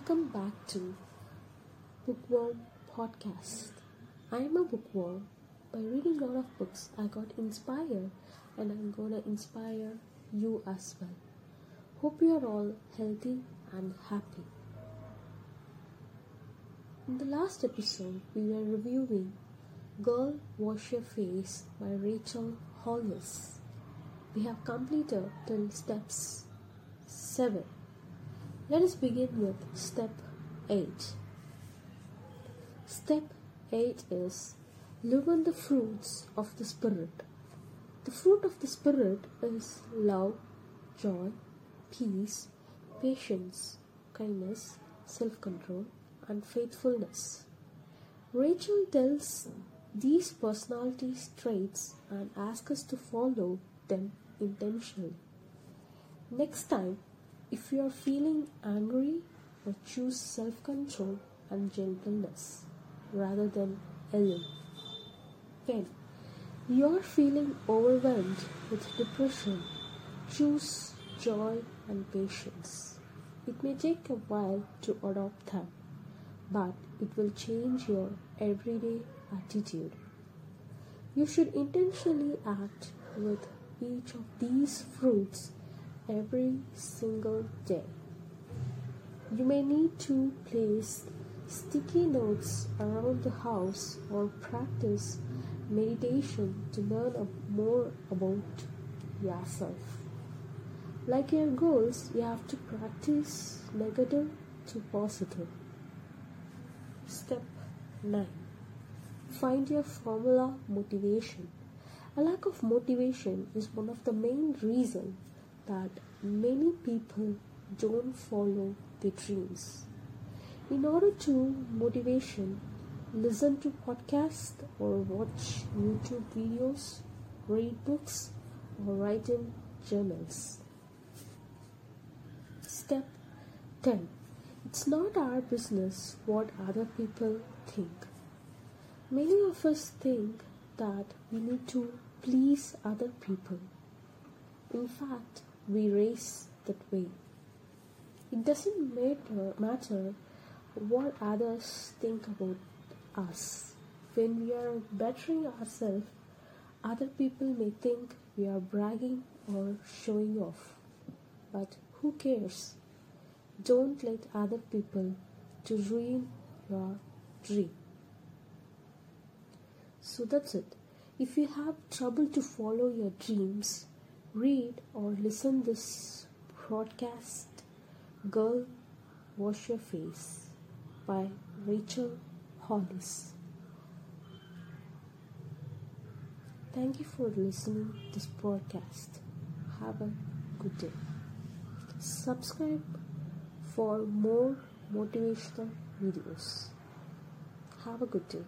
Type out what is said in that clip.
Welcome back to Bookworm Podcast. I am a bookworm. By reading a lot of books, I got inspired and I'm gonna inspire you as well. Hope you are all healthy and happy. In the last episode, we were reviewing Girl Wash Your Face by Rachel Hollis. We have completed till steps 7. Let us begin with step 8. Step 8 is live the fruits of the Spirit. The fruit of the Spirit is love, joy, peace, patience, kindness, self control, and faithfulness. Rachel tells these personality traits and asks us to follow them intentionally. Next time, if you are feeling angry, or choose self control and gentleness rather than yelling. When you are feeling overwhelmed with depression, choose joy and patience. It may take a while to adopt them, but it will change your everyday attitude. You should intentionally act with each of these fruits every single day. You may need to place sticky notes around the house or practice meditation to learn more about yourself. Like your goals, you have to practice negative to positive. Step 9 Find your formula motivation. A lack of motivation is one of the main reasons that many people don't follow their dreams. In order to motivation, listen to podcasts or watch YouTube videos, read books, or write in journals. Step 10. It's not our business what other people think. Many of us think that we need to please other people. In fact, we race that way. It doesn't matter, matter what others think about us. When we are bettering ourselves, other people may think we are bragging or showing off. But who cares? Don't let other people to ruin your dream. So that's it. If you have trouble to follow your dreams, read or listen this broadcast Girl Wash Your Face by Rachel Hollis. Thank you for listening this broadcast. Have a good day. Subscribe for more motivational videos. Have a good day.